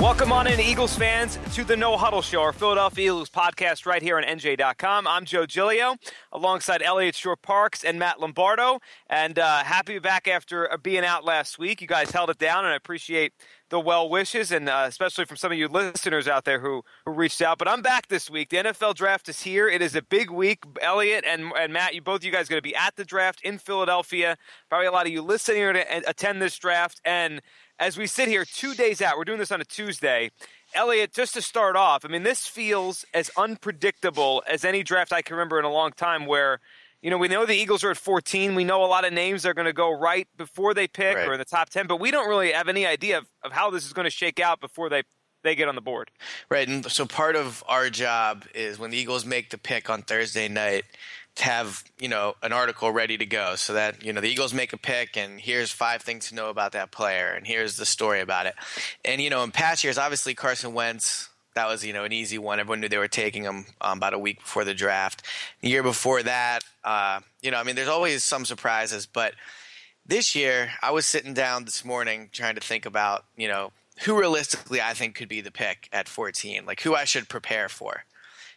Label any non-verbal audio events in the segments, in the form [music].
Welcome on in, Eagles fans, to the No Huddle Show, our Philadelphia Eagles podcast right here on NJ.com. I'm Joe Giglio, alongside Eliot Shorr-Parks and Matt Lombardo, and uh, happy back after uh, being out last week. You guys held it down, and I appreciate the well wishes, and uh, especially from some of you listeners out there who, who reached out. But I'm back this week. The NFL draft is here. It is a big week. Elliot and, and Matt, you both you guys going to be at the draft in Philadelphia. Probably a lot of you listening here to attend this draft, and as we sit here two days out, we're doing this on a Tuesday. Elliot, just to start off, I mean, this feels as unpredictable as any draft I can remember in a long time where, you know, we know the Eagles are at 14. We know a lot of names are going to go right before they pick right. or in the top 10, but we don't really have any idea of, of how this is going to shake out before they they get on the board. Right. And so part of our job is when the Eagles make the pick on Thursday night, to have you know an article ready to go so that you know the Eagles make a pick and here's five things to know about that player and here's the story about it. And you know in past years, obviously Carson Wentz that was you know an easy one. Everyone knew they were taking him um, about a week before the draft. The year before that, uh, you know I mean there's always some surprises, but this year I was sitting down this morning trying to think about you know who realistically I think could be the pick at 14, like who I should prepare for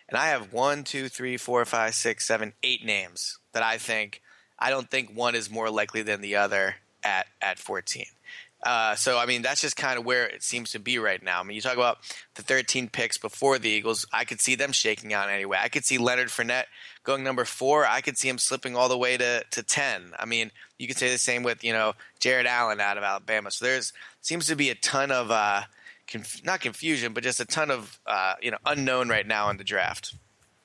and I have one, two, three, four, five, six, seven, eight names that I think I don't think one is more likely than the other at at 14. Uh, so I mean that's just kind of where it seems to be right now. I mean you talk about the 13 picks before the Eagles, I could see them shaking out anyway. I could see Leonard Fournette going number four. I could see him slipping all the way to, to 10. I mean you could say the same with you know Jared Allen out of Alabama. So there's seems to be a ton of uh, conf- not confusion, but just a ton of uh, you know unknown right now in the draft.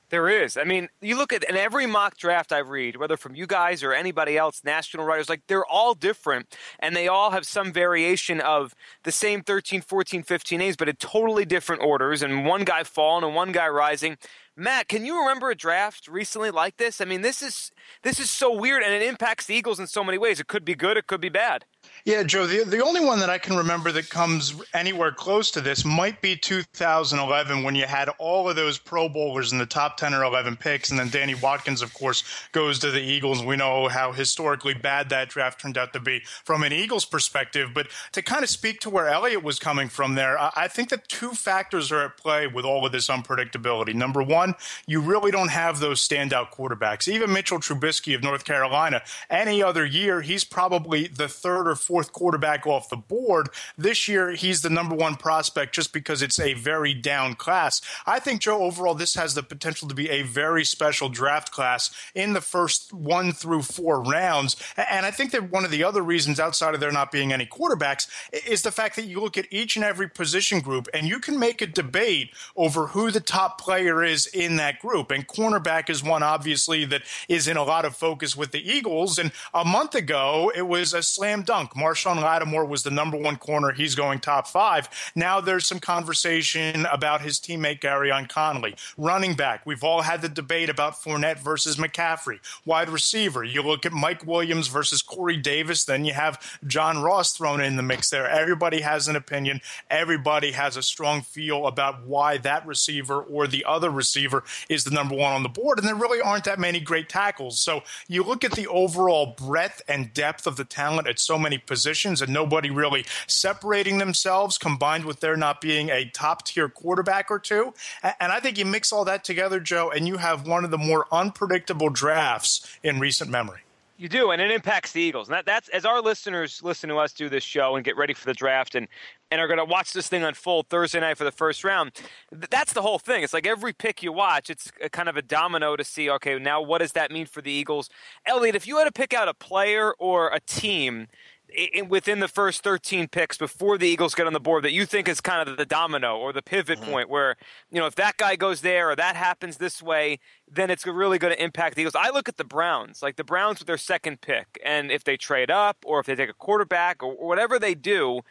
There is. I mean, you look at in every mock draft I read, whether from you guys or anybody else, national writers, like they're all different and they all have some variation of the same 13, 14, 15 A's, but in totally different orders and one guy falling and one guy rising. Matt, can you remember a draft recently like this? I mean, this is this is so weird and it impacts the Eagles in so many ways. It could be good, it could be bad. Yeah, Joe, the, the only one that I can remember that comes anywhere close to this might be 2011 when you had all of those Pro Bowlers in the top 10 or 11 picks. And then Danny Watkins, of course, goes to the Eagles. We know how historically bad that draft turned out to be from an Eagles perspective. But to kind of speak to where Eliot was coming from there, I think that two factors are at play with all of this unpredictability. Number one, you really don't have those standout quarterbacks. Even Mitchell Trubisky of North Carolina, any other year, he's probably the third or fourth quarterback off the board. This year, he's the number one prospect just because it's a very down class. I think, Joe, overall, this has the potential to be a very special draft class in the first one through four rounds. And I think that one of the other reasons, outside of there not being any quarterbacks, is the fact that you look at each and every position group and you can make a debate over who the top player is in that group. And cornerback is one, obviously, that is in a lot of focus with the Eagles. And a month ago, it was a slam dunk. Marshon Lattimore was the number one corner. He's going top five. Now there's some conversation about his teammate Gareon Conley. Running back, we've all had the debate about Fournette versus McCaffrey. Wide receiver, you look at Mike Williams versus Corey Davis, then you have John Ross thrown in the mix there. Everybody has an opinion. Everybody has a strong feel about why that receiver or the other receiver is the number one on the board. And there really aren't that many great tackles. So you look at the overall breadth and depth of the talent at so many positions and nobody really separating themselves combined with there not being a top tier quarterback or two. And I think you mix all that together, Joe, and you have one of the more unpredictable drafts in recent memory. You do, and it impacts the Eagles. And that, that's as our listeners listen to us do this show and get ready for the draft and, and are going to watch this thing unfold Thursday night for the first round. That's the whole thing. It's like every pick you watch, it's kind of a domino to see, okay, now what does that mean for the Eagles? Elliot, if you had to pick out a player or a team in, within the first 13 picks before the Eagles get on the board that you think is kind of the domino or the pivot mm-hmm. point where, you know, if that guy goes there or that happens this way, then it's really going to impact the Eagles. I look at the Browns, like the Browns with their second pick, and if they trade up or if they take a quarterback or, or whatever they do,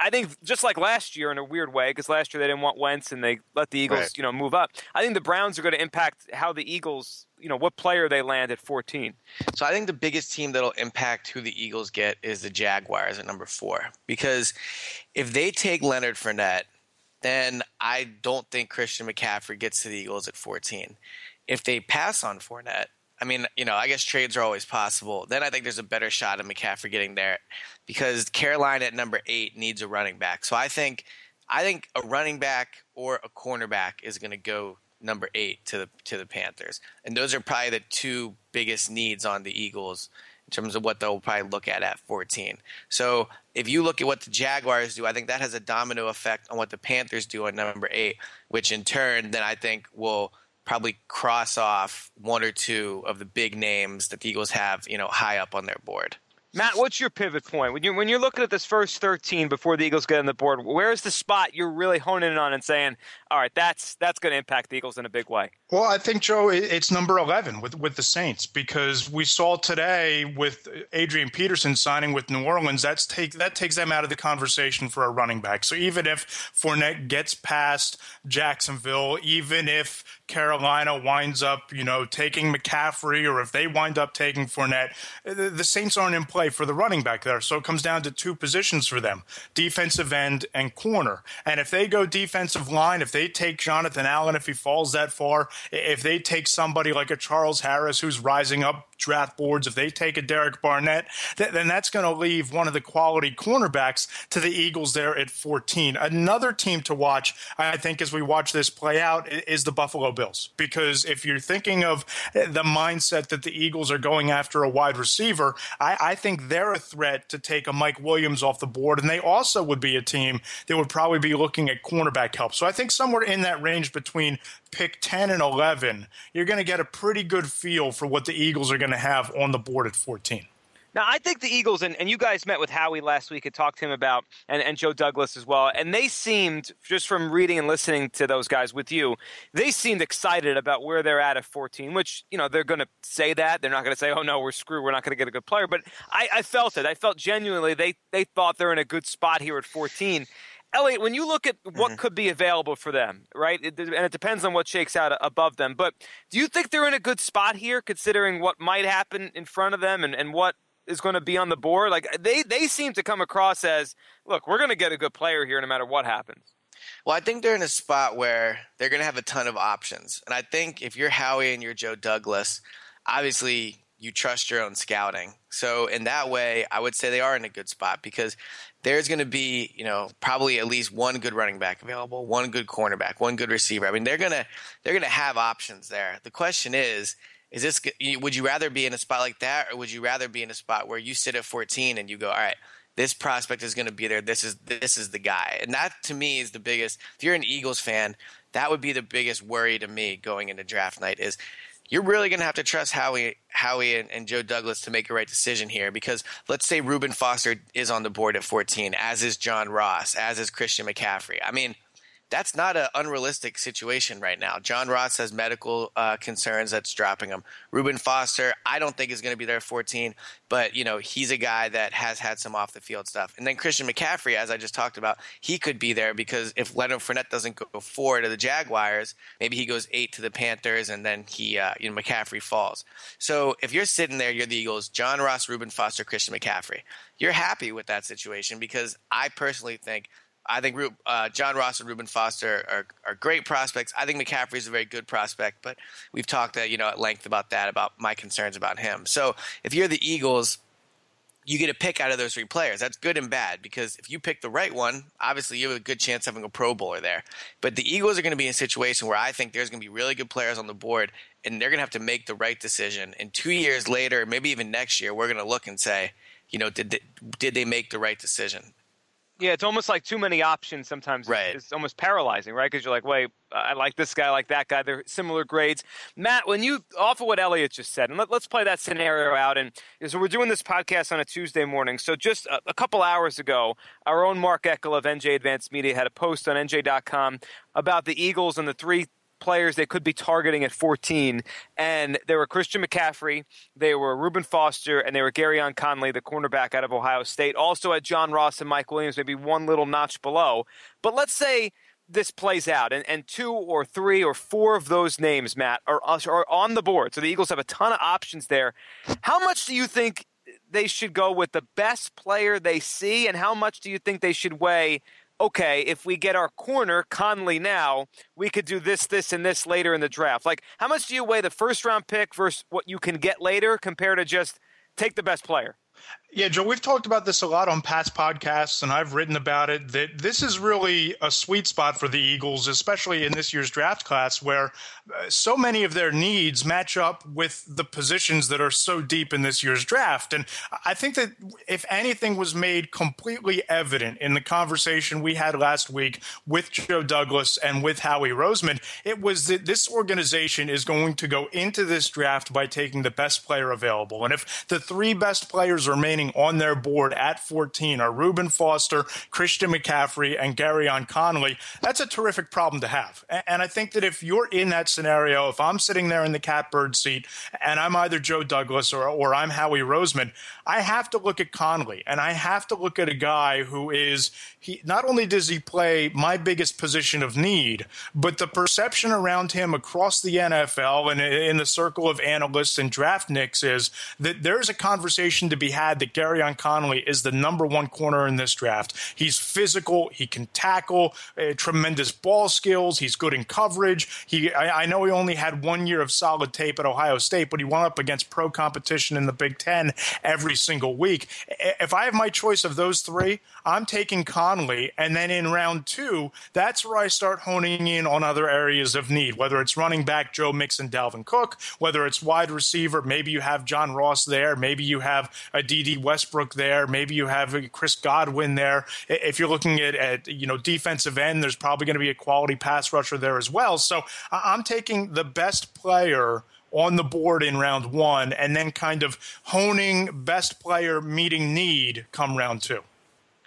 I think just like last year in a weird way, because last year they didn't want Wentz and they let the Eagles, right. you know, move up. I think the Browns are going to impact how the Eagles, you know, what player they land at 14. So I think the biggest team that'll impact who the Eagles get is the Jaguars at number four, because if they take Leonard Fournette, then I don't think Christian McCaffrey gets to the Eagles at 14. If they pass on Fournette, I mean, you know, I guess trades are always possible. Then I think there's a better shot of McCaffrey getting there because Carolina at number eight needs a running back. So I think I think a running back or a cornerback is going to go number eight to the to the Panthers, and those are probably the two biggest needs on the Eagles in terms of what they'll probably look at at 14. So if you look at what the Jaguars do, I think that has a domino effect on what the Panthers do on number eight, which in turn then I think will probably cross off one or two of the big names that the Eagles have, you know, high up on their board. Matt, what's your pivot point when you when you're looking at this first 13 before the Eagles get on the board? Where's the spot you're really honing in on and saying, "All right, that's that's going to impact the Eagles in a big way"? Well, I think Joe, it's number 11 with with the Saints because we saw today with Adrian Peterson signing with New Orleans. That's take that takes them out of the conversation for a running back. So even if Fournette gets past Jacksonville, even if Carolina winds up, you know, taking McCaffrey, or if they wind up taking Fournette, the Saints aren't in play for the running back there. So it comes down to two positions for them: defensive end and corner. And if they go defensive line, if they take Jonathan Allen, if he falls that far, if they take somebody like a Charles Harris who's rising up draft boards, if they take a Derek Barnett, then that's going to leave one of the quality cornerbacks to the Eagles there at 14. Another team to watch, I think, as we watch this play out, is the Buffalo Bills. Because if you're thinking of eh, the mindset that the Eagles are going after a wide receiver, I, I think they're a threat to take a Mike Williams off the board. And they also would be a team that would probably be looking at cornerback help. So I think somewhere in that range between pick 10 and 11, you're going to get a pretty good feel for what the Eagles are going to have on the board at 14. Now, I think the Eagles, and, and you guys met with Howie last week and talked to him about, and, and Joe Douglas as well, and they seemed, just from reading and listening to those guys with you, they seemed excited about where they're at at 14, which, you know, they're going to say that. They're not going to say, oh, no, we're screwed. We're not going to get a good player. But I, I felt it. I felt genuinely they, they thought they're in a good spot here at 14. Elliot, when you look at what mm-hmm. could be available for them, right, it, and it depends on what shakes out above them, but do you think they're in a good spot here, considering what might happen in front of them and, and what is going to be on the board? Like they they seem to come across as, look, we're going to get a good player here no matter what happens. Well, I think they're in a spot where they're going to have a ton of options, and I think if you're Howie and you're Joe Douglas, obviously you trust your own scouting. So in that way, I would say they are in a good spot because there's going to be, you know, probably at least one good running back available, one good cornerback, one good receiver. I mean, they're going to they're going to have options there. The question is, is this would you rather be in a spot like that or would you rather be in a spot where you sit at 14 and you go, "All right, this prospect is going to be there. This is this is the guy." And that to me is the biggest if you're an Eagles fan, that would be the biggest worry to me going into draft night is you're really going to have to trust Howie, Howie and, and, Joe Douglas to make a right decision here because let's say Reuben Foster is on the board at 14, as is John Ross, as is Christian McCaffrey. I mean, that's not an unrealistic situation right now. John Ross has medical uh, concerns that's dropping him. Reuben Foster, I don't think is going to be there at 14, but you know he's a guy that has had some off the field stuff. And then Christian McCaffrey, as I just talked about, he could be there because if Leonard Fournette doesn't go four to the Jaguars, maybe he goes eight to the Panthers, and then he, uh, you know, McCaffrey falls. So if you're sitting there, you're the Eagles, John Ross, Reuben Foster, Christian McCaffrey. You're happy with that situation because I personally think I think uh, John Ross and Reuben Foster are, are great prospects. I think McCaffrey is a very good prospect, but we've talked uh, you know at length about that, about my concerns about him. So if you're the Eagles, you get a pick out of those three players. That's good and bad because if you pick the right one, obviously you have a good chance of having a Pro Bowler there. But the Eagles are going to be in a situation where I think there's going to be really good players on the board, and they're going to have to make the right decision. And two years later, maybe even next year, we're going to look and say, you know, did they, did they make the right decision? Yeah, it's almost like too many options sometimes. Right. It's almost paralyzing, right? Because you're like, wait, I like this guy, I like that guy. They're similar grades. Matt, when you, off of what Elliot just said, and let, us play that scenario out. And so we're doing this podcast on a Tuesday morning. So just a, a couple hours ago, our own Mark Eckel of NJ Advance Media had a post on NJ.com about the Eagles and the three players they could be targeting at 14. And they were Christian McCaffrey, they were Reuben Foster, and they were Gareon Conley, the cornerback out of Ohio State. Also at John Ross and Mike Williams, maybe one little notch below. But let's say this plays out and, and two or three or four of those names, Matt, are, are on the board. So the Eagles have a ton of options there. How much do you think they should go with the best player they see, and how much do you think they should weigh okay, if we get our corner, Conley now, we could do this, this, and this later in the draft. Like, how much do you weigh the first round pick versus what you can get later compared to just take the best player? Yeah, Joe, we've talked about this a lot on past podcasts, and I've written about it that this is really a sweet spot for the Eagles, especially in this year's draft class, where uh, so many of their needs match up with the positions that are so deep in this year's draft. And I think that if anything was made completely evident in the conversation we had last week with Joe Douglas and with Howie Roseman, it was that this organization is going to go into this draft by taking the best player available. And if the three best players remaining remaining on their board at 14 are Reuben Foster, Christian McCaffrey, and Gareon Conley. That's a terrific problem to have. And I think that if you're in that scenario, if I'm sitting there in the catbird seat and I'm either Joe Douglas or, or I'm Howie Roseman, I have to look at Conley and I have to look at a guy who is he not only does he play my biggest position of need, but the perception around him across the NFL and in the circle of analysts and draft nicks is that there's a conversation to be had that Gareon Conley is the number one corner in this draft. He's physical, he can tackle, uh, tremendous ball skills, he's good in coverage. He I, I know he only had one year of solid tape at Ohio State, but he went up against pro competition in the Big Ten every every single week. If I have my choice of those three, I'm taking Conley. And then in round two, that's where I start honing in on other areas of need, whether it's running back Joe Mixon, Dalvin Cook, whether it's wide receiver, maybe you have John Ross there, maybe you have a Dede Westbrook there, maybe you have Chris Godwin there. If you're looking at, at you know defensive end, there's probably going to be a quality pass rusher there as well. So I'm taking the best player on the board in round one and then kind of honing best player meeting need come round two.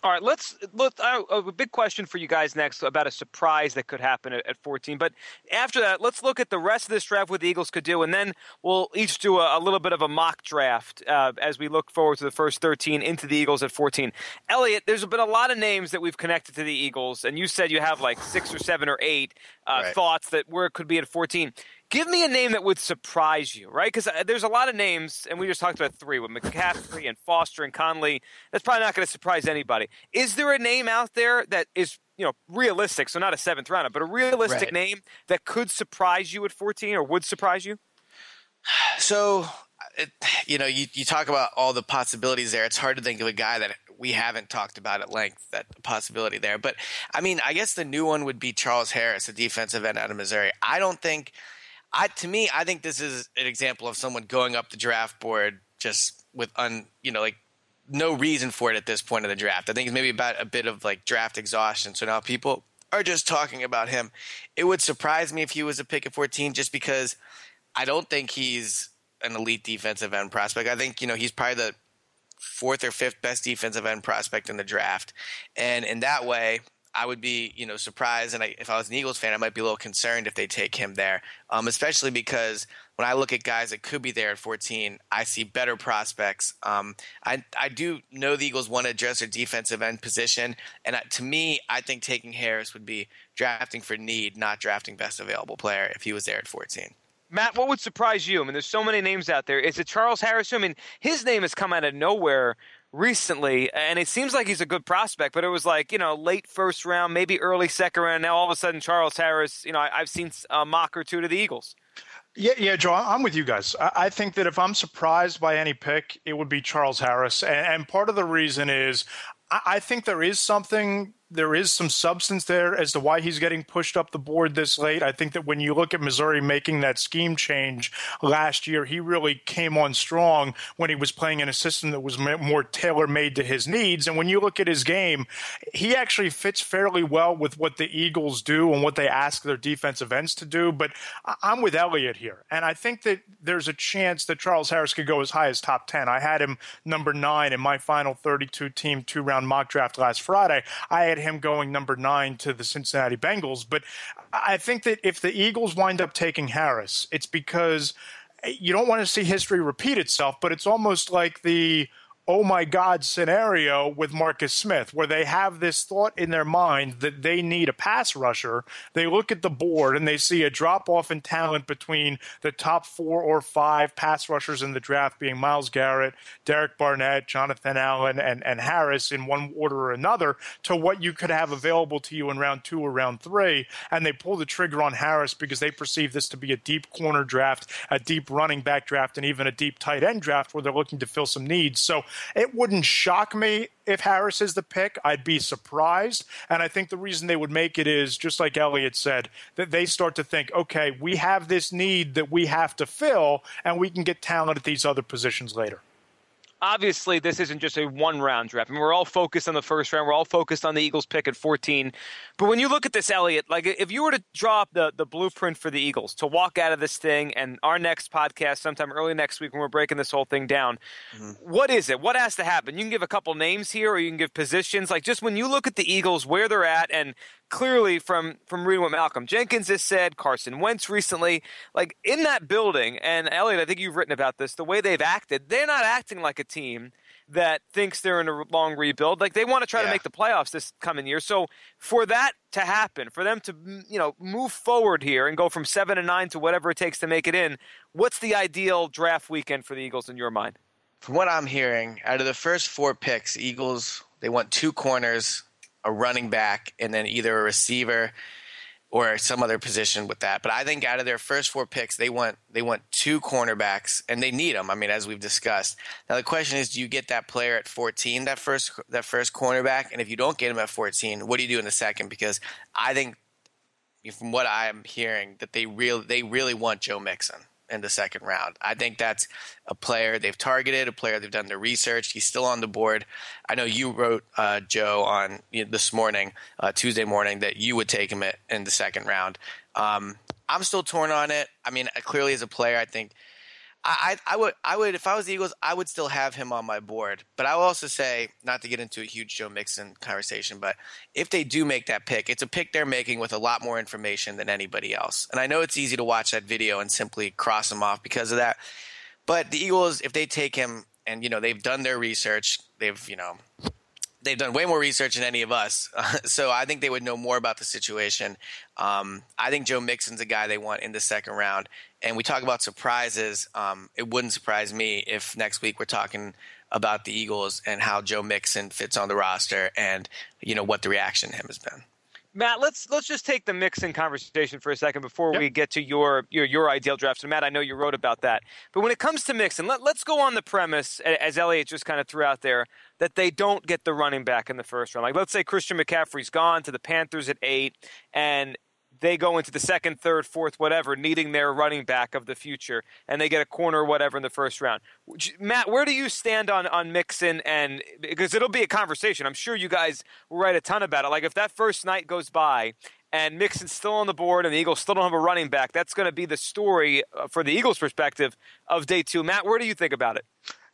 All right, let's look. Uh, a big question for you guys next about a surprise that could happen at, at, 14. But after that, let's look at the rest of this draft, what the Eagles could do, and then we'll each do a, a little bit of a mock draft uh, as we look forward to the first 13 into the Eagles at 14. Elliot, there's been a lot of names that we've connected to the Eagles, and you said you have like six or seven or eight uh, right. thoughts that where it could be at 14. Give me a name that would surprise you, right? Because uh, there's a lot of names, and we just talked about three with McCaffrey and Foster and Conley. That's probably not going to surprise anybody. Is there a name out there that is, you know, realistic? So not a seventh rounder, but a realistic right. name that could surprise you at 14 or would surprise you? [sighs] So, it, [sighs] you know, you, you talk about all the possibilities there. It's hard to think of a guy that we haven't talked about at length that possibility there. But I mean, I guess the new one would be Charles Harris, a defensive end out of Missouri. I don't think I to me, I think this is an example of someone going up the draft board just with un, you know, like no reason for it at this point of the draft. I think it's maybe about a bit of like draft exhaustion. So now people are just talking about him. It would surprise me if he was a pick at 14 just because I don't think he's an elite defensive end prospect. I think, you know, he's probably the fourth or fifth best defensive end prospect in the draft. And in that way, I would be, you know, surprised, and I, if I was an Eagles fan, I might be a little concerned if they take him there, um, especially because when I look at guys that could be there at 14, I see better prospects. Um, I I do know the Eagles want to address their defensive end position, and to me, I think taking Harris would be drafting for need, not drafting best available player if he was there at 14. Matt, what would surprise you? I mean, there's so many names out there. Is it Charles Harris? I mean, his name has come out of nowhere recently, and it seems like he's a good prospect, but it was like, you know, late first round, maybe early second round. Now all of a sudden, Charles Harris, you know, I, have seen a mock or two to the Eagles. Yeah, yeah, Joe, I'm with you guys. I think that if I'm surprised by any pick, it would be Charles Harris. And part of the reason is I think there is something there is some substance there as to why he's getting pushed up the board this late. I think that when you look at Missouri making that scheme change last year, he really came on strong when he was playing in a system that was more tailor made to his needs. And when you look at his game, he actually fits fairly well with what the Eagles do and what they ask their defensive ends to do. But I'm with Elliott here. And I think that there's a chance that Charles Harris could go as high as top 10. I had him number nine in my final 32 team two round mock draft last Friday. I had him going number nine to the Cincinnati Bengals. But I think that if the Eagles wind up taking Harris, it's because eh, you don't want to see history repeat itself, but it's almost like the oh my God scenario with Marcus Smith, where they have this thought in their mind that they need a pass rusher. They look at the board and they see a drop off in talent between the top four or five pass rushers in the draft being Myles Garrett, Derek Barnett, Jonathan Allen, and, and Harris in one order or another to what you could have available to you in round two or round three. And they pull the trigger on Harris because they perceive this to be a deep corner draft, a deep running back draft, and even a deep tight end draft where they're looking to fill some needs. So it wouldn't shock me if Harris is the pick. I'd be surprised. And I think the reason they would make it is, just like Elliot said, that they start to think, okay, we have this need that we have to fill, and we can get talent at these other positions later obviously this isn't just a one round draft. I mean, we're all focused on the first round. We're all focused on the Eagles pick at 14. But when you look at this, Elliot, like if you were to draw up the, the blueprint for the Eagles to walk out of this thing and our next podcast sometime early next week when we're breaking this whole thing down, mm-hmm. what is it? What has to happen? You can give a couple names here or you can give positions. Like just when you look at the Eagles, where they're at and clearly from from reading what Malcolm Jenkins has said, Carson Wentz recently, like in that building, and Elliot, I think you've written about this, the way they've acted, they're not acting like a team that thinks they're in a long rebuild. Like they want to try yeah. to make the playoffs this coming year. So for that to happen, for them to you know move forward here and go from seven and nine to whatever it takes to make it in, what's the ideal draft weekend for the Eagles in your mind? From what I'm hearing, out of the first four picks, Eagles they want two corners a running back and then either a receiver or some other position with that. But I think out of their first four picks, they want they want two cornerbacks, and they need them. I mean, as we've discussed. Now the question is, do you get that player at 14, that first that first cornerback? And if you don't get him at 14, what do you do in the second? Because I think, from what I'm hearing, that they real they really want Joe Mixon in the second round. I think that's a player they've targeted, a player they've done their research. He's still on the board. I know you wrote uh, Joe on you know, this morning, uh, Tuesday morning, that you would take him in the second round. Um, I'm still torn on it. I mean, clearly as a player, I think I, I would I would if I was the Eagles, I would still have him on my board. But I will also say, not to get into a huge Joe Mixon conversation, but if they do make that pick, it's a pick they're making with a lot more information than anybody else. And I know it's easy to watch that video and simply cross him off because of that. But the Eagles, if they take him and you know they've done their research, they've you know they've done way more research than any of us. [laughs] so I think they would know more about the situation. Um, I think Joe Mixon's a guy they want in the second round. And we talk about surprises. Um, it wouldn't surprise me if next week we're talking about the Eagles and how Joe Mixon fits on the roster and you know what the reaction to him has been. Matt, let's let's just take the Mixon conversation for a second before yep. we get to your, your your ideal draft. So, Matt, I know you wrote about that, but when it comes to Mixon, let, let's go on the premise, as Elliot just kind of threw out there, that they don't get the running back in the first round. Like, let's say Christian McCaffrey's gone to the Panthers at eight, and they go into the second, third, fourth, whatever, needing their running back of the future, and they get a corner or whatever in the first round. Matt, where do you stand on on Mixon? And because it'll be a conversation, I'm sure you guys write a ton about it. Like if that first night goes by and Mixon's still on the board and the Eagles still don't have a running back, that's going to be the story uh, for the Eagles' perspective of day two. Matt, where do you think about it?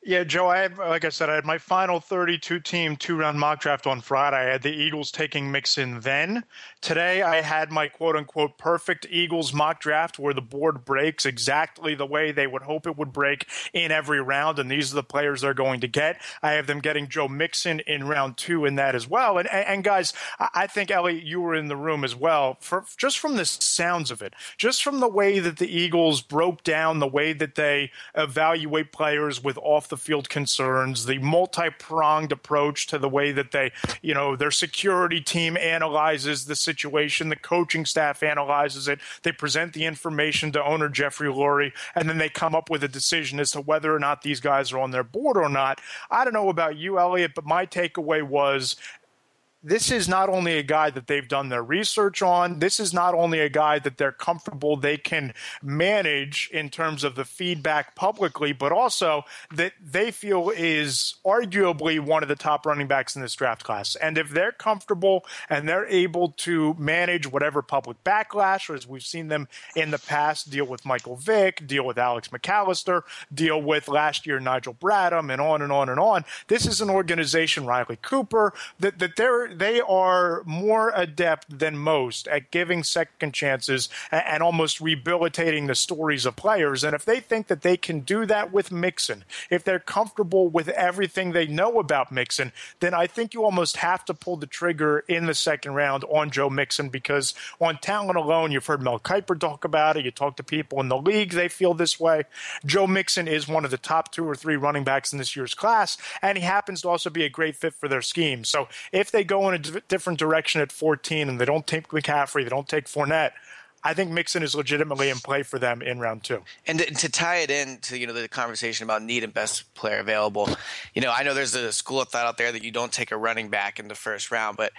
Yeah, Joe, I have, like I said, I had my final 32 team two round mock draft on Friday. I had the Eagles taking Mixon then. Today, I had my quote unquote perfect Eagles mock draft where the board breaks exactly the way they would hope it would break in every round. And these are the players they're going to get. I have them getting Joe Mixon in round two in that as well. And, and guys, I think, Ellie, you were in the room as well. For, just from the sounds of it, just from the way that the Eagles broke down the way that they evaluate players with off the field concerns, the multi pronged approach to the way that they, you know, their security team analyzes the situation, the coaching staff analyzes it, they present the information to owner Jeffrey Lurie, and then they come up with a decision as to whether or not these guys are on their board or not. I don't know about you, Elliot, but my takeaway was this is not only a guy that they've done their research on, this is not only a guy that they're comfortable they can manage in terms of the feedback publicly, but also that they feel is arguably one of the top running backs in this draft class. And if they're comfortable and they're able to manage whatever public backlash, or as we've seen them in the past deal with Michael Vick, deal with Alex McAllister, deal with last year Nigel Bradham, and on and on and on, this is an organization, Riley Cooper, that, that they're they are more adept than most at giving second chances and, and almost rehabilitating the stories of players. And if they think that they can do that with Mixon, if they're comfortable with everything they know about Mixon, then I think you almost have to pull the trigger in the second round on Joe Mixon because on talent alone, you've heard Mel Kiper talk about it. You talk to people in the league, they feel this way. Joe Mixon is one of the top two or three running backs in this year's class, and he happens to also be a great fit for their scheme. So if they go in a d- different direction at 14 and they don't take McCaffrey, they don't take Fournette, I think Mixon is legitimately in play for them in round two. And to, to, tie it into you know the conversation about need and best player available, you know I know there's a school of thought out there that you don't take a running back in the first round, but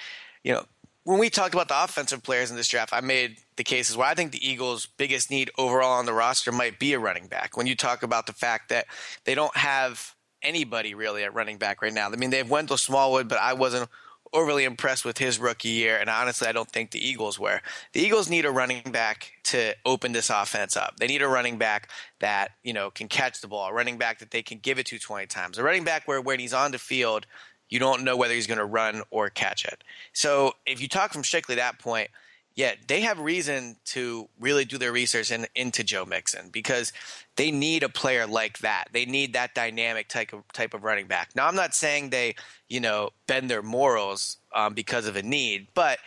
you know when we talked about the offensive players in this draft, I made the cases where I think the Eagles' biggest need overall on the roster might be a running back. When you talk about the fact that they don't have anybody really at running back right now. I mean, they have Wendell Smallwood, but I wasn't overly impressed with his rookie year, and honestly, I don't think the Eagles were. The Eagles need a running back to open this offense up. They need a running back that you know can catch the ball, a running back that they can give it to 20 times, a running back where when he's on the field, you don't know whether he's going to run or catch it. So if you talk from strictly that point, yeah, they have reason to really do their research in, into Joe Mixon because they need a player like that. They need that dynamic type of type of running back. Now, I'm not saying they, you know, bend their morals um, because of a need, but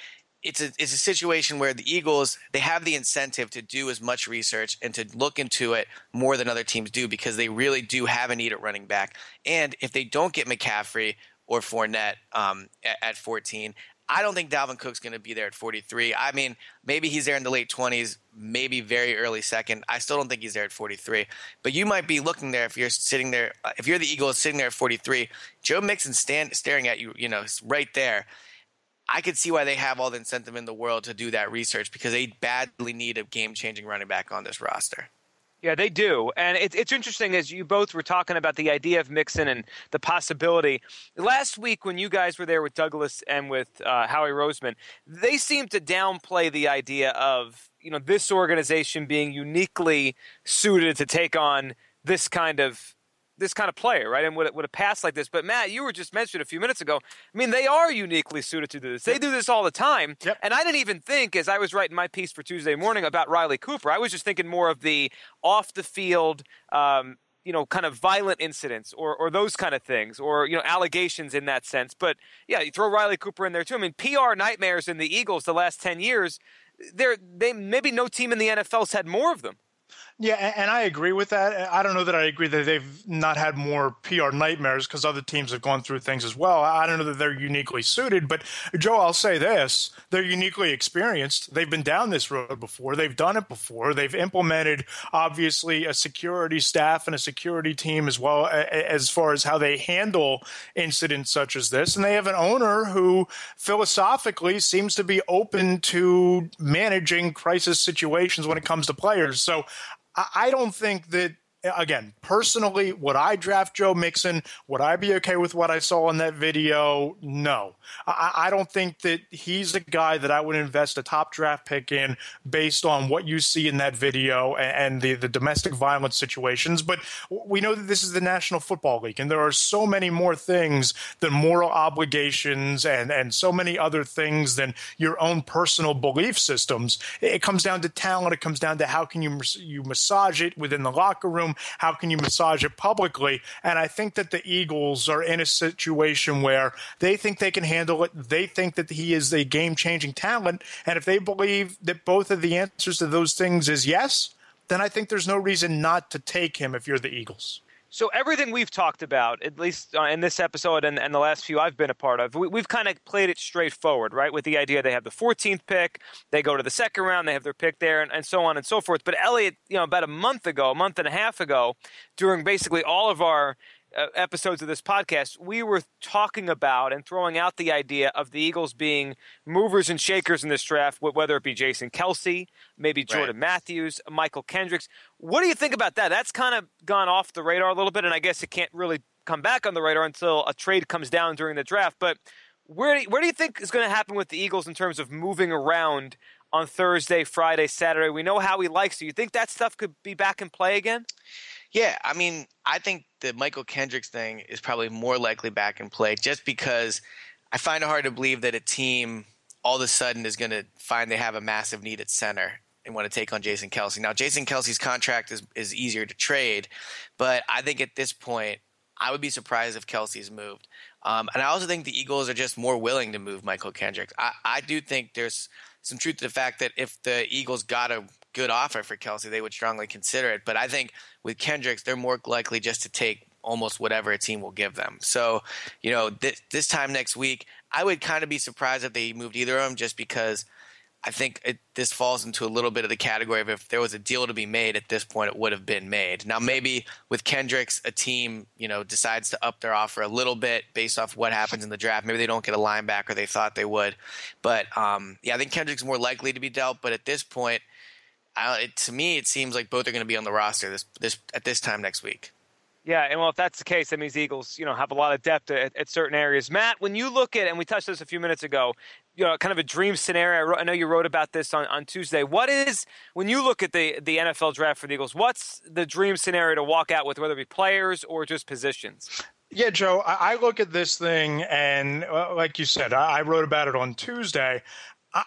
it's a it's a situation where the Eagles they have the incentive to do as much research and to look into it more than other teams do because they really do have a need at running back. And if they don't get McCaffrey or Fournette um, at, at 14, I don't think Dalvin Cook's going to be there at 43. I mean, maybe he's there in the late 20s, maybe very early second. I still don't think he's there at 43. But you might be looking there if you're sitting there, uh, if you're the Eagles sitting there at 43, Joe Mixon stand, staring at you, you know, right there. I could see why they have all the incentive in the world to do that research because they badly need a game changing running back on this roster. Yeah, they do. And it, it's interesting as you both were talking about the idea of Mixon and the possibility. Last week, when you guys were there with Douglas and with uh, Howie Roseman, they seemed to downplay the idea of you know this organization being uniquely suited to take on this kind of this kind of player, right? And would, would a pass like this. But Matt, you were just mentioned a few minutes ago. I mean, they are uniquely suited to do this. They do this all the time. Yep. And I didn't even think, as I was writing my piece for Tuesday morning about Riley Cooper, I was just thinking more of the off the field. Um, you know, kind of violent incidents or, or those kind of things, or you know, allegations in that sense. But yeah, you throw Riley Cooper in there too. I mean, PR nightmares in the Eagles the last ten years. They're, they maybe no team in the NFL's had more of them. Yeah, and I agree with that. I don't know that I agree that they've not had more PR nightmares because other teams have gone through things as well. I don't know that they're uniquely suited, but Joe, I'll say this they're uniquely experienced. They've been down this road before, they've done it before. They've implemented, obviously, a security staff and a security team as well as far as how they handle incidents such as this. And they have an owner who philosophically seems to be open to managing crisis situations when it comes to players. So I don't think that again, personally, would I draft Joe Mixon? Would I be okay with what I saw in that video? No. I, I, don't think that he's a guy that I would invest a top draft pick in based on what you see in that video and, and the, the domestic violence situations. But we know that this is the National Football League, and there are so many more things than moral obligations and, and so many other things than your own personal belief systems. It comes down to talent. It comes down to how can you you massage it within the locker room how can you massage it publicly? And I think that the Eagles are in a situation where they think they can handle it. They think that he is a game changing talent. And if they believe that both of the answers to those things is yes, then I think there's no reason not to take him if you're the Eagles. So everything we've talked about, at least uh, in this episode and, and the last few I've been a part of, we, have kind of played it straightforward, right? With the idea they have the 14th pick, they go to the second round, they have their pick there, and, and so on and so forth. But Elliot, you know, about a month ago, a month and a half ago, during basically all of our Uh, episodes of this podcast, we were talking about and throwing out the idea of the Eagles being movers and shakers in this draft, whether it be Jason Kelce, maybe Jordan right. Matthews, Mychal Kendricks. What do you think about that? That's kind of gone off the radar a little bit, and I guess it can't really come back on the radar until a trade comes down during the draft. But where do you, where do you think is going to happen with the Eagles in terms of moving around on Thursday, Friday, Saturday? We know Howie likes. Do you think that stuff could be back in play again? Yeah, I mean, I think the Mychal Kendricks thing is probably more likely back in play just because I find it hard to believe that a team all of a sudden is going to find they have a massive need at center and want to take on Jason Kelce. Now, Jason Kelce's contract is, is easier to trade, but I think at this point, I would be surprised if Kelce's moved. Um, and I also think the Eagles are just more willing to move Mychal Kendricks. I, I do think there's some truth to the fact that if the Eagles got a good offer for Kelce, they would strongly consider it. But I think with Kendricks, they're more likely just to take almost whatever a team will give them. So, you know, th- this time next week, I would kind of be surprised if they moved either of them just because I think it, this falls into a little bit of the category of if there was a deal to be made at this point, it would have been made. Now, maybe with Kendricks, a team you know decides to up their offer a little bit based off what happens in the draft. Maybe they don't get a linebacker they thought they would, but um, yeah, I think Kendricks more likely to be dealt. But at this point, I, it, to me, it seems like both are going to be on the roster this this at this time next week. Yeah, and well, if that's the case, that means the Eagles, you know, have a lot of depth at, at, certain areas. Matt, when you look at, and we touched this a few minutes ago, you know, kind of a dream scenario. I, wrote, I know you wrote about this on, on Tuesday. What is, when you look at the the NFL draft for the Eagles, what's the dream scenario to walk out with, whether it be players or just positions? Yeah, Joe, I look at this thing, and uh, like you said, I wrote about it on Tuesday.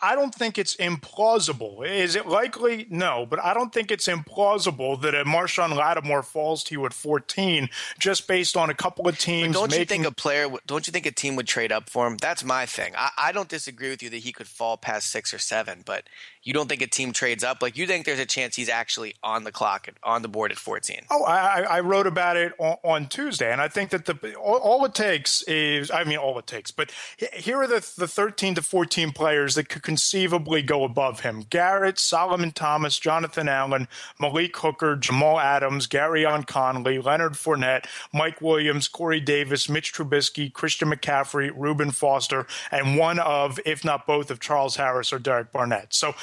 I don't think it's implausible. Is it likely? No, but I don't think it's implausible that a Marshon Lattimore falls to you at 14 just based on a couple of teams. But don't making... you think a player? Don't you think a team would trade up for him? That's my thing. I, I don't disagree with you that he could fall past six or seven, but you don't think a team trades up? Like you think there's a chance he's actually on the clock, on the board at 14? Oh, I, I wrote about it on, on, Tuesday, and I think that the all, all, it takes is, I mean, all it takes, but here are the the 13 to 14 players that could conceivably go above him: Garrett, Solomon Thomas, Jonathan Allen, Malik Hooker, Jamal Adams, Gareon Conley, Leonard Fournette, Mike Williams, Corey Davis, Mitch Trubisky, Christian McCaffrey, Reuben Foster, and one of, if not both, of Charles Harris or Derek Barnett. So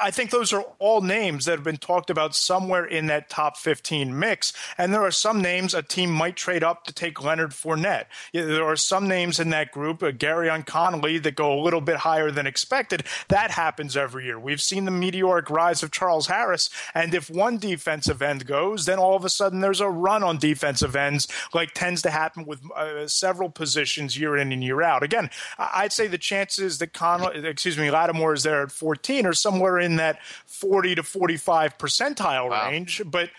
I think those are all names that have been talked about somewhere in that top 15 mix. And there are some names a team might trade up to take Leonard Fournette. There are some names in that group, uh, Gareon Conley, that go a little bit higher than expected. That happens every year. We've seen the meteoric rise of Charles Harris. And if one defensive end goes, then all of a sudden there's a run on defensive ends, like tends to happen with uh, several positions year in and year out. Again, I'd say the chances that Conley, excuse me, Lattimore is there at 14 are somewhere in that 40 to 45 percentile wow. range. But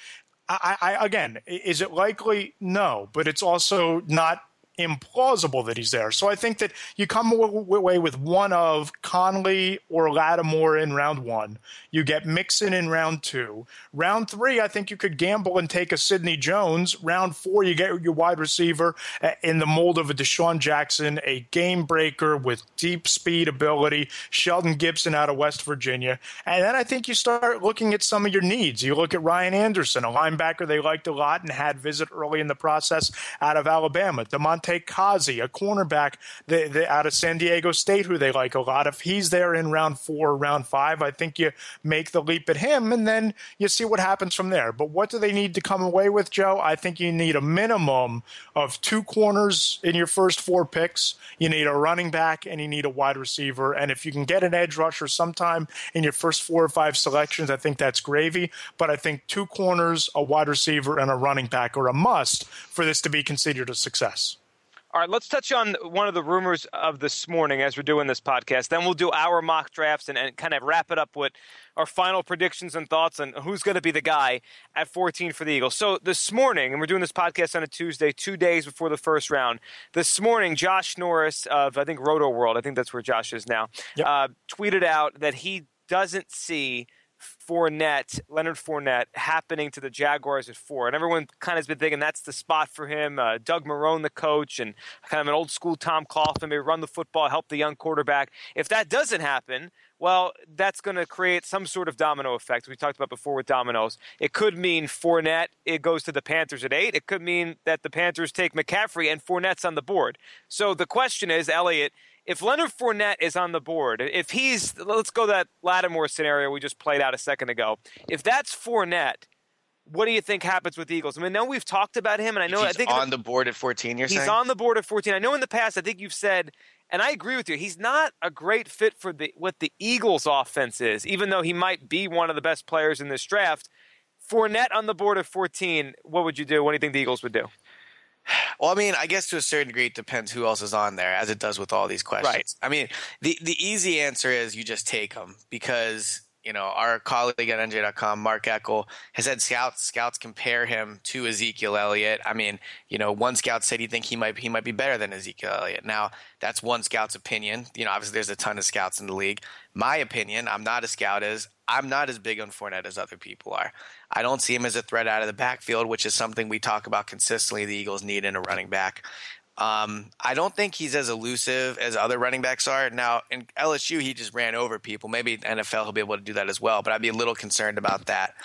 I, I, again, is it likely? No, but it's also not implausible that he's there. So I think that you come away with one of Conley or Lattimore in round one. You get Mixon in round two. Round three, I think you could gamble and take a Sidney Jones. Round four, you get your wide receiver uh, in the mold of a DeSean Jackson, a game breaker with deep speed ability, Shelton Gibson out of West Virginia. And then I think you start looking at some of your needs. You look at Ryan Anderson, a linebacker they liked a lot and had visit early in the process out of Alabama. DeMont take Kazee, a cornerback out of San Diego State, who they like a lot. If he's there in round four round five, I think you make the leap at him, and then you see what happens from there. But what do they need to come away with, Joe? I think you need a minimum of two corners in your first four picks. You need a running back, and you need a wide receiver. And if you can get an edge rusher sometime in your first four or five selections, I think that's gravy. But I think two corners, a wide receiver, and a running back are a must for this to be considered a success. All right, let's touch on one of the rumors of this morning as we're doing this podcast. Then we'll do our mock drafts and, and kind of wrap it up with our final predictions and thoughts on who's going to be the guy at 14 for the Eagles. So this morning, and we're doing this podcast on a Tuesday, two days before the first round. This morning, Josh Norris of I think Rotoworld, I think that's where Josh is now, yep. uh, tweeted out that he doesn't see Fournette, Leonard Fournette, happening to the Jaguars at four. And everyone kind of has been thinking that's the spot for him. Uh, Doug Marrone, the coach, and kind of an old school Tom Coughlin, maybe run the football, help the young quarterback. If that doesn't happen, well, that's going to create some sort of domino effect. We talked about before with dominoes. It could mean Fournette, it goes to the Panthers at eight. It could mean that the Panthers take McCaffrey and Fournette's on the board. So the question is, Elliot, if Leonard Fournette is on the board, if he's let's go that Lattimore scenario we just played out a second ago. If that's Fournette, what do you think happens with the Eagles? I mean, I know we've talked about him, and I know he's I think on the board at 14. You're he's saying on the board at 14. I know in the past, I think you've said, and I agree with you, he's not a great fit for the what the Eagles' offense is, even though he might be one of the best players in this draft. Fournette on the board at 14. What would you do? What do you think the Eagles would do? Well, I mean, I guess to a certain degree, it depends who else is on there, as it does with all these questions. Right. I mean, the the easy answer is you just take them because you know our colleague at NJ.com, Mark Eckel, has had scouts scouts compare him to Ezekiel Elliott. I mean, you know, one scout said he think he might he might be better than Ezekiel Elliott. Now, that's one scout's opinion. You know, obviously there's a ton of scouts in the league. My opinion, I'm not a scout, is I'm not as big on Fournette as other people are. I don't see him as a threat out of the backfield, which is something we talk about consistently. The Eagles need in a running back. Um, I don't think he's as elusive as other running backs are. Now, in LSU, he just ran over people. Maybe NFL he'll be able to do that as well, but I'd be a little concerned about that.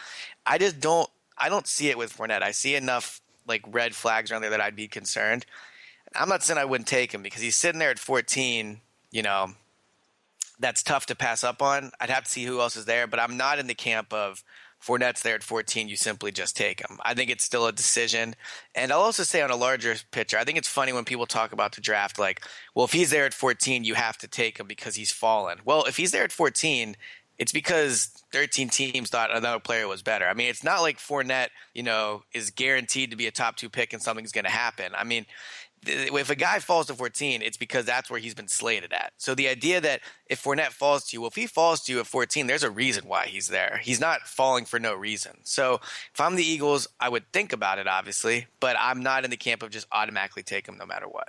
I just don't. I don't see it with Fournette. I see enough like red flags around there that I'd be concerned. I'm not saying I wouldn't take him because he's sitting there at 14. You know, that's tough to pass up on. I'd have to see who else is there, but I'm not in the camp of Fournette's there at 14. You simply just take him. I think it's still a decision. And I'll also say on a larger picture, I think it's funny when people talk about the draft, like, well, if he's there at 14, you have to take him because he's fallen. Well, if he's there at 14, it's because 13 teams thought another player was better. I mean, it's not like Fournette, you know, is guaranteed to be a top two pick and something's going to happen. I mean, if a guy falls to 14, it's because that's where he's been slated at. So the idea that if Fournette falls to you, well, if he falls to you at 14, there's a reason why he's there. He's not falling for no reason. So if I'm the Eagles, I would think about it, obviously, but I'm not in the camp of just automatically take him no matter what.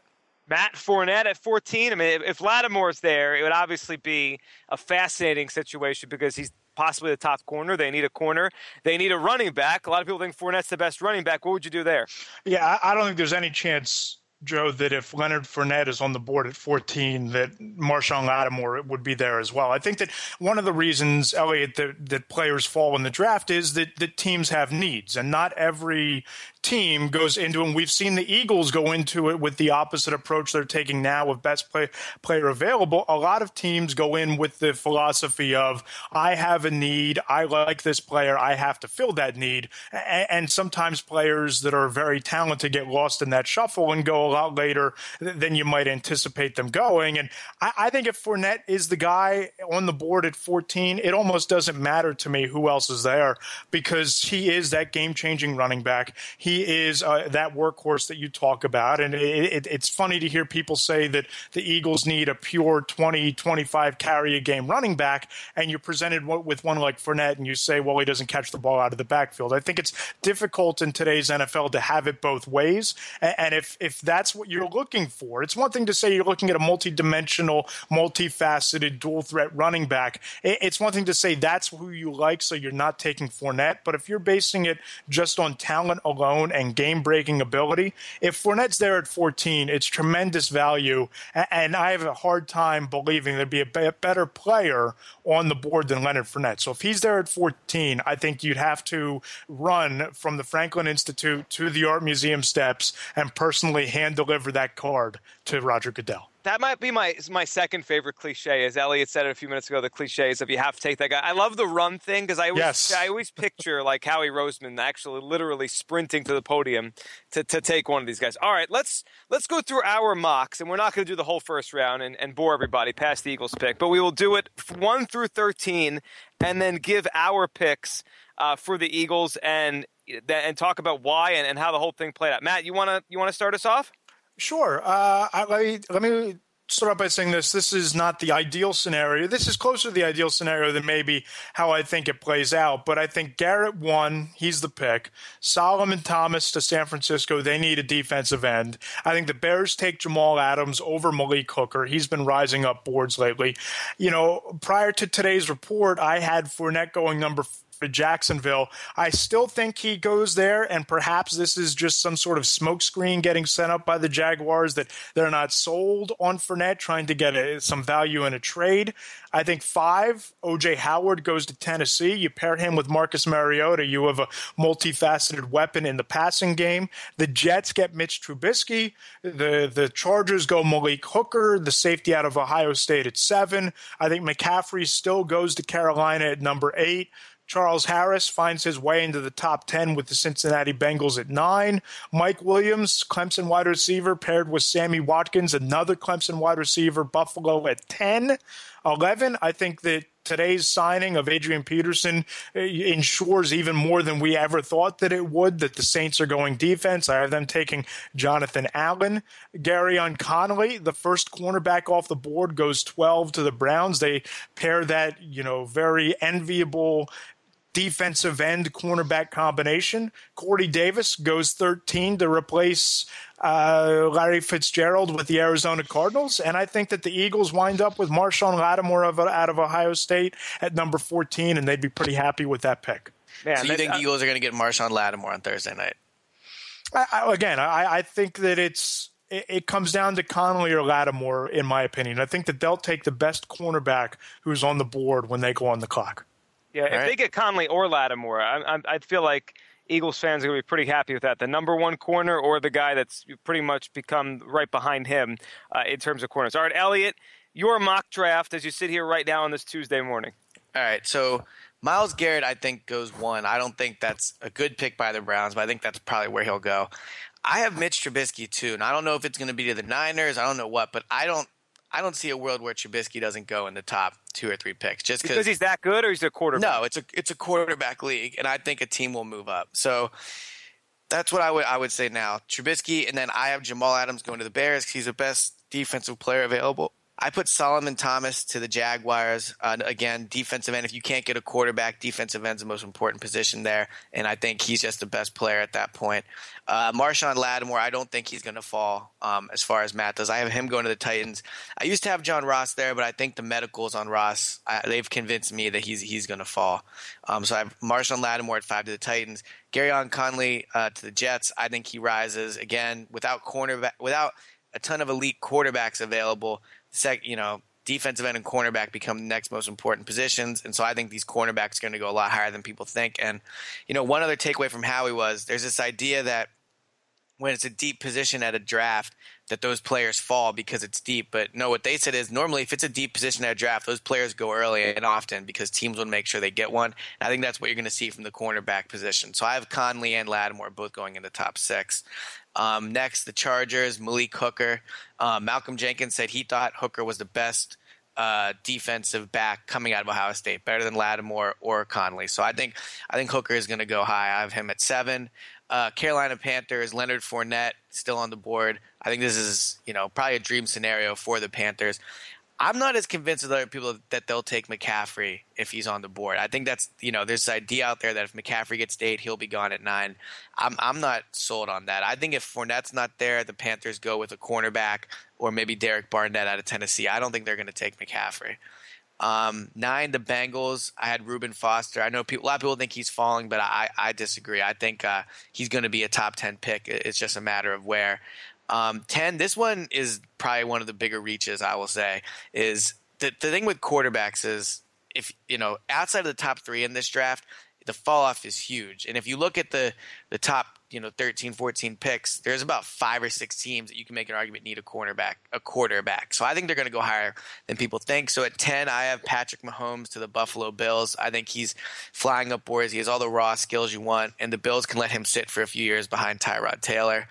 Matt Fournette at 14. I mean, if Lattimore's there, it would obviously be a fascinating situation because he's possibly the top corner. They need a corner. They need a running back. A lot of people think Fournette's the best running back. What would you do there? Yeah, I don't think there's any chance Joe, that if Leonard Fournette is on the board at 14, that Marshon Lattimore would be there as well. I think that one of the reasons, Elliot, that, that players fall in the draft is that, that teams have needs, and not every team goes into. And we've seen the Eagles go into it with the opposite approach they're taking now with best play, player available. A lot of teams go in with the philosophy of, I have a need, I like this player, I have to fill that need. And, and sometimes players that are very talented get lost in that shuffle and go a lot later than you might anticipate them going. And I, I think if Fournette is the guy on the board at 14, it almost doesn't matter to me who else is there because he is that game changing running back. He is uh, that workhorse that you talk about. And it, it, it's funny to hear people say that the Eagles need a pure 20, 25 carry a game running back. And you're presented with one like Fournette and you say, well, he doesn't catch the ball out of the backfield. I think it's difficult in today's NFL to have it both ways. And if, if that's what you're looking for, it's one thing to say you're looking at a multi-dimensional, multifaceted, dual threat running back. It's one thing to say that's who you like, so you're not taking Fournette. But if you're basing it just on talent alone and game breaking ability, if Fournette's there at 14, it's tremendous value. And I have a hard time believing there'd be a better player on the board than Leonard Fournette. So if he's there at 14, I think you'd have to run from the Franklin Institute to the Art Museum steps and personally hand deliver that card to Roger Goodell that might be my my second favorite cliche. As Elliot said it a few minutes ago, the cliche is if you have to take that guy. I love the run thing because I always yes. I always picture like Howie Roseman actually literally sprinting to the podium to, to take one of these guys. All right, let's let's go through our mocks, and we're not going to do the whole first round and, and bore everybody past the Eagles pick, but we will do it one through thirteen, and then give our picks uh, for the Eagles and and talk about why and, and how the whole thing played out. Matt, you wanna you wanna start us off? Sure. Uh, I, let me let me start off by saying this. This is not the ideal scenario. This is closer to the ideal scenario than maybe how I think it plays out. But I think Garrett won. He's the pick. Solomon Thomas to San Francisco. They need a defensive end. I think the Bears take Jamal Adams over Malik Hooker. He's been rising up boards lately. You know, prior to today's report, I had Fournette going number Jacksonville. I still think he goes there, and perhaps this is just some sort of smokescreen getting sent up by the Jaguars that they're not sold on Fournette, trying to get a, some value in a trade. I think five, OJ Howard goes to Tennessee. You pair him with Marcus Mariota, you have a multifaceted weapon in the passing game. The Jets get Mitch Trubisky. The the Chargers go Malik Hooker, the safety out of Ohio State at seven. I think McCaffrey still goes to Carolina at number eight. Charles Harris finds his way into the top 10 with the Cincinnati Bengals at nine. Mike Williams, Clemson wide receiver, paired with Sammy Watkins, another Clemson wide receiver, Buffalo at 10. 11, I think that today's signing of Adrian Peterson eh, ensures even more than we ever thought that it would that the Saints are going defense. I have them taking Jonathan Allen. Gareon Conley, the first cornerback off the board, goes 12 to the Browns. They pair that, you know, very enviable defensive end cornerback combination. Corey Davis goes 13 to replace uh, Larry Fitzgerald with the Arizona Cardinals. And I think that the Eagles wind up with Marshon Lattimore of, out of Ohio State at number 14, and they'd be pretty happy with that pick. Man, so you think uh, Eagles are going to get Marshon Lattimore on Thursday night? I, I, again, I, I think that it's it, comes down to Conley or Lattimore, in my opinion. I think that they'll take the best cornerback who's on the board when they go on the clock. Yeah, All if right. they get Conley or Lattimore, I, I, I feel like Eagles fans are going to be pretty happy with that. The number one corner or the guy that's pretty much become right behind him uh, in terms of corners. All right, Elliot, your mock draft as you sit here right now on this Tuesday morning. All right, so Myles Garrett, I think, goes one. I don't think that's a good pick by the Browns, but I think that's probably where he'll go. I have Mitch Trubisky too, and I don't know if it's going to be to the Niners. I don't know what, but I don't I don't see a world where Trubisky doesn't go in the top two or three picks just because he's that good, or he's a quarterback. No, it's a it's a quarterback league, and I think a team will move up. So that's what I would I would say now. Trubisky, and then I have Jamal Adams going to the Bears. Because he's the best defensive player available. I put Solomon Thomas to the Jaguars. Uh, again, defensive end. If you can't get a quarterback, defensive end's the most important position there, and I think he's just the best player at that point. Uh, Marshon Lattimore, I don't think he's going to fall um, as far as Matt does. I have him going to the Titans. I used to have John Ross there, but I think the medicals on Ross I, they've convinced me that he's he's going to fall. Um, so I have Marshon Lattimore at five to the Titans. Gareon Conley uh, to the Jets. I think he rises again without cornerback without a ton of elite quarterbacks available sec, you know, defensive end and cornerback become the next most important positions. And so I think these cornerbacks are going to go a lot higher than people think. And, you know, one other takeaway from Howie was there's this idea that when it's a deep position at a draft, that those players fall because it's deep. But no, what they said is normally if it's a deep position at a draft, those players go early and often because teams will make sure they get one. And I think that's what you're going to see from the cornerback position. So I have Conley and Lattimore both going in the top six. Um, next, the Chargers, Malik Hooker. Uh, Malcolm Jenkins said he thought Hooker was the best uh, defensive back coming out of Ohio State, better than Lattimore or Conley. So I think I think Hooker is going to go high. I have him at seven. Uh, Carolina Panthers, Leonard Fournette still on the board. I think this is you know probably a dream scenario for the Panthers. I'm not as convinced as other people that they'll take McCaffrey if he's on the board. I think that's you know there's this idea out there that if McCaffrey gets to eight, he'll be gone at nine. I'm I'm not sold on that. I think if Fournette's not there, the Panthers go with a cornerback or maybe Derek Barnett out of Tennessee. I don't think they're going to take McCaffrey. Um, nine, the Bengals. I had Reuben Foster. I know people, a lot of people think he's falling, but I, I disagree. I think uh, he's going to be a top 10 pick. It's just a matter of where. Um, 10, this one is probably one of the bigger reaches, I will say, is the, the thing with quarterbacks is if, you know, outside of the top three in this draft, the fall off is huge. And if you look at the, the top, you know, 13, 14 picks, there's about five or six teams that you can make an argument need a cornerback, a quarterback. So I think they're going to go higher than people think. So at 10, I have Patrick Mahomes to the Buffalo Bills. I think he's flying up boards. He has all the raw skills you want, and the Bills can let him sit for a few years behind Tyrod Taylor.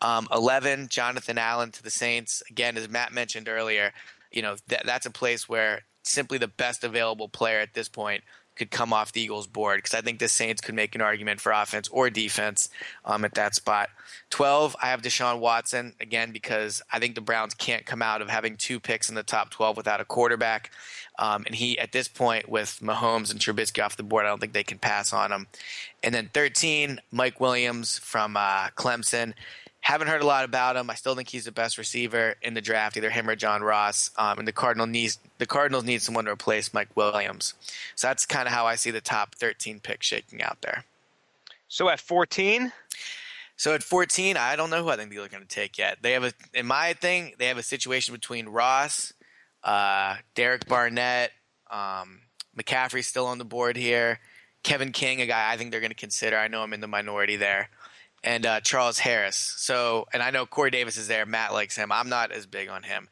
Um, 11, Jonathan Allen to the Saints. Again, as Matt mentioned earlier, you know, th- that's a place where simply the best available player at this point could come off the Eagles board because I think the Saints could make an argument for offense or defense um, at that spot. 12, I have Deshaun Watson again because I think the Browns can't come out of having two picks in the top 12 without a quarterback. Um, and he, at this point, with Mahomes and Trubisky off the board, I don't think they can pass on him. And then 13, Mike Williams from uh, Clemson. Haven't heard a lot about him. I still think he's the best receiver in the draft, either him or John Ross. Um, and the Cardinal needs the Cardinals need someone to replace Mike Williams. So that's kind of how I see the top 13 picks shaking out there. So at 14. So at 14, I don't know who I think they're going to take yet. They have a, in my thing, they have a situation between Ross, uh, Derek Barnett, um, McCaffrey still on the board here, Kevin King, a guy I think they're going to consider. I know I'm in the minority there and uh, Charles Harris. So, and I know Corey Davis is there. Matt likes him. I'm not as big on him.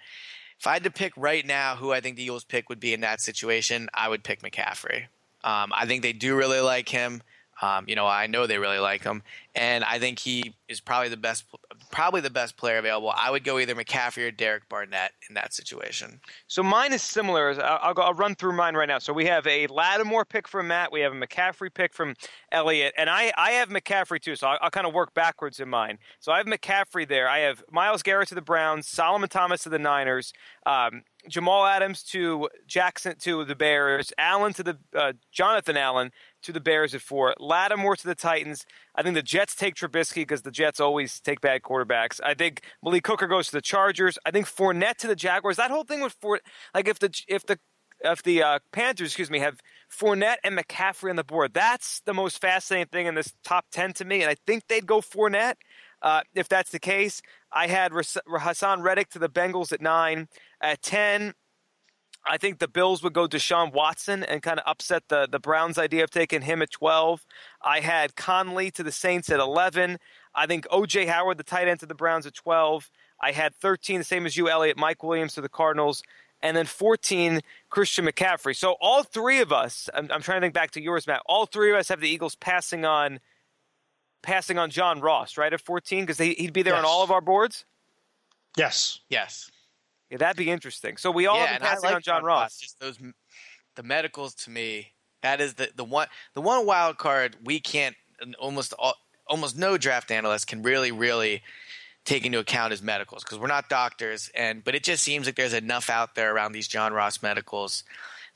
If I had to pick right now who I think the Eagles pick would be in that situation, I would pick McCaffrey. Um, I think they do really like him. Um, you know, I know they really like him, and I think he is probably the best, probably the best player available. I would go either McCaffrey or Derek Barnett in that situation. So mine is similar. I'll, go, I'll run through mine right now. So we have a Lattimore pick from Matt. We have a McCaffrey pick from Elliot, and I, I have McCaffrey too. So I'll, I'll kind of work backwards in mine. So I have McCaffrey there. I have Myles Garrett to the Browns, Solomon Thomas to the Niners. Um, Jamal Adams to Jackson to the Bears, Allen to the uh, Jonathan Allen to the Bears at four, Lattimore to the Titans. I think the Jets take Trubisky because the Jets always take bad quarterbacks. I think Malik Hooker goes to the Chargers. I think Fournette to the Jaguars. That whole thing with Fournette, like if the if the if the uh, Panthers, excuse me, have Fournette and McCaffrey on the board, that's the most fascinating thing in this top ten to me. And I think they'd go Fournette. Uh, if that's the case, I had Haason Reddick to the Bengals at nine. At 10, I think the Bills would go Deshaun Watson and kind of upset the, the Browns' idea of taking him at 12. I had Conley to the Saints at 11. I think O.J. Howard, the tight end to the Browns, at 12. I had 13, the same as you, Elliot, Mike Williams to the Cardinals. And then 14, Christian McCaffrey. So all three of us, I'm, I'm trying to think back to yours, Matt, all three of us have the Eagles passing on passing on John Ross, right, at 14? Because he'd be there yes. on all of our boards? Yes. Yes. Yeah, that'd be interesting. So we all yeah, have been passing like on John, John Ross. Ross. Just those, the medicals to me. That is the the one the one wild card we can't almost all, almost no draft analyst can really really take into account is medicals because we're not doctors and but it just seems like there's enough out there around these John Ross medicals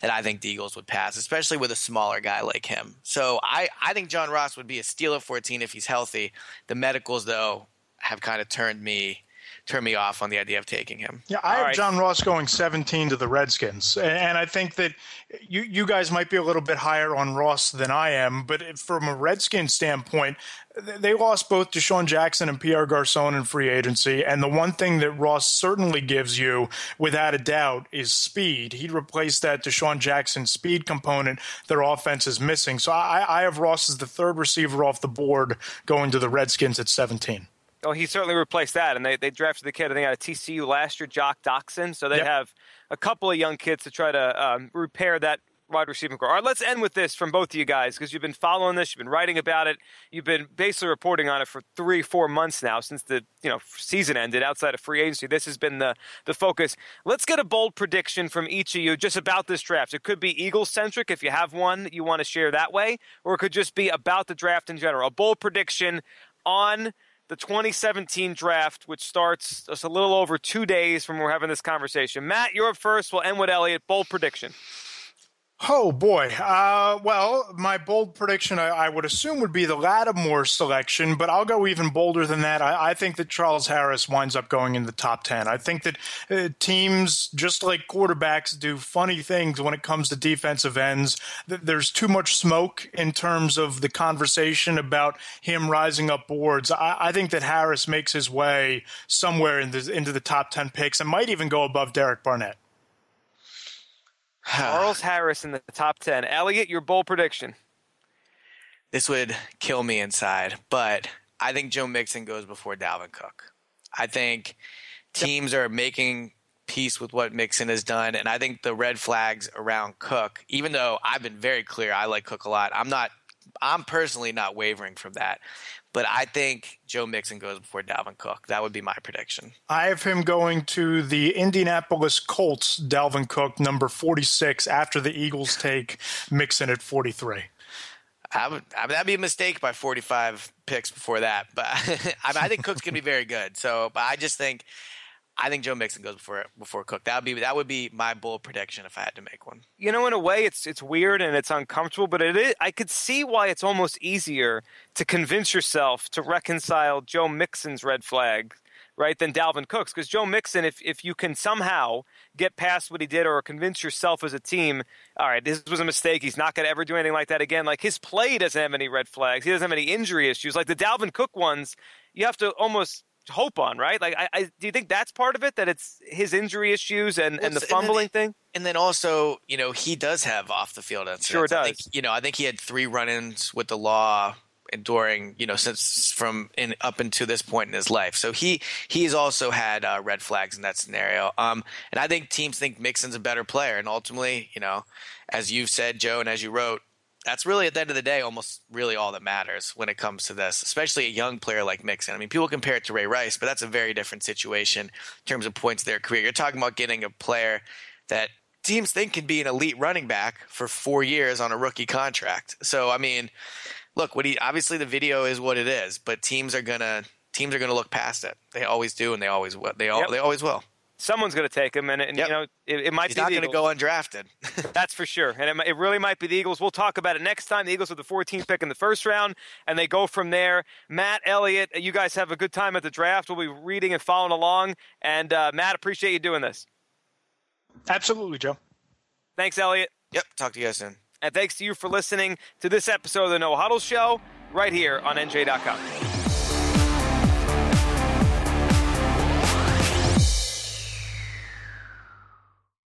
that I think the Eagles would pass, especially with a smaller guy like him. So I, I think John Ross would be a steal at 14 if he's healthy. The medicals, though, have kind of turned me turn me off on the idea of taking him. Yeah, I All have right. John Ross going 17 to the Redskins, and I think that you you guys might be a little bit higher on Ross than I am, but from a Redskins standpoint, they lost both DeSean Jackson and Pierre Garcon in free agency, and the one thing that Ross certainly gives you, without a doubt, is speed. He replaced that DeSean Jackson speed component their offense is missing. So I, I have Ross as the third receiver off the board going to the Redskins at 17. Oh, he certainly replaced that, and they, they drafted the kid I think out of TCU last year, Josh Doctson. So they yep. have a couple of young kids to try to um, repair that wide receiving corps. All right, let's end with this from both of you guys because you've been following this, you've been writing about it, you've been basically reporting on it for three, four months now since the you know season ended. Outside of free agency, this has been the the focus. Let's get a bold prediction from each of you just about this draft. It could be Eagles centric if you have one that you want to share that way, or it could just be about the draft in general. A bold prediction on the 2017 draft, which starts just a little over two days from we're having this conversation. Matt, you're up first. We'll end with Elliot. Bold prediction. Oh boy. Uh, well, my bold prediction, I, I, would assume, would be the Lattimore selection, but I'll go even bolder than that. I, I think that Charles Harris winds up going in the top ten. I think that uh, teams, just like quarterbacks, do funny things when it comes to defensive ends. There's too much smoke in terms of the conversation about him rising up boards. I, I think that Harris makes his way somewhere in the, into the top ten picks and might even go above Derek Barnett. [sighs] Charles Harris in the top 10. Elliot, your bold prediction. This would kill me inside, but I think Joe Mixon goes before Dalvin Cook. I think teams are making peace with what Mixon has done, and I think the red flags around Cook, even though I've been very clear, I like Cook a lot. I'm not I'm personally not wavering from that. But I think Joe Mixon goes before Dalvin Cook. That would be my prediction. I have him going to the Indianapolis Colts, Dalvin Cook, number 46, after the Eagles take Mixon at 43. I would, I mean, that'd be a mistake by 45 picks before that. But [laughs] I, mean, I think Cook's going to be very good. So, but I just think I think Joe Mixon goes before before Cook. That would be that would be my bold prediction if I had to make one. You know, in a way, it's it's weird and it's uncomfortable, but it is. I could see why it's almost easier to convince yourself to reconcile Joe Mixon's red flag, right, than Dalvin Cook's. Because Joe Mixon, if if you can somehow get past what he did or convince yourself as a team, all right, this was a mistake. He's not going to ever do anything like that again. Like his play doesn't have any red flags. He doesn't have any injury issues. Like the Dalvin Cook ones, you have to almost hope on, right? Like, I, I, do you think that's part of it that it's his injury issues and, well, and the fumbling and then, thing? And then also, you know, he does have off the field incidents. Sure does. I think, you know, I think he had three run-ins with the law during you know since from in up until this point in his life. So he he's also had uh, red flags in that scenario. Um, and I think teams think Mixon's a better player, and ultimately, you know, as you've said, Joe, and as you wrote, that's really at the end of the day almost really all that matters when it comes to this, especially a young player like Mixon. I mean, people compare it to Ray Rice, but that's a very different situation in terms of points of their career. You're talking about getting a player that teams think can be an elite running back for four years on a rookie contract. So, I mean, look, what he obviously the video is what it is, but teams are gonna teams are gonna look past it. They always do, and they always will. They all, yep. they always will someone's going to take him, and, and yep. you know it, it might He's be not going to go undrafted. [laughs] That's for sure, and it, it, really might be the Eagles. We'll talk about it next time. The Eagles have the 14th pick in the first round, and they go from there. Matt Elliott, you guys have a good time at the draft. We'll be reading and following along, and uh, Matt, appreciate you doing this. Absolutely, Joe. Thanks, Elliott. Yep. Talk to you guys soon. And thanks to you for listening to this episode of the No Huddle Show right here on NJ.com.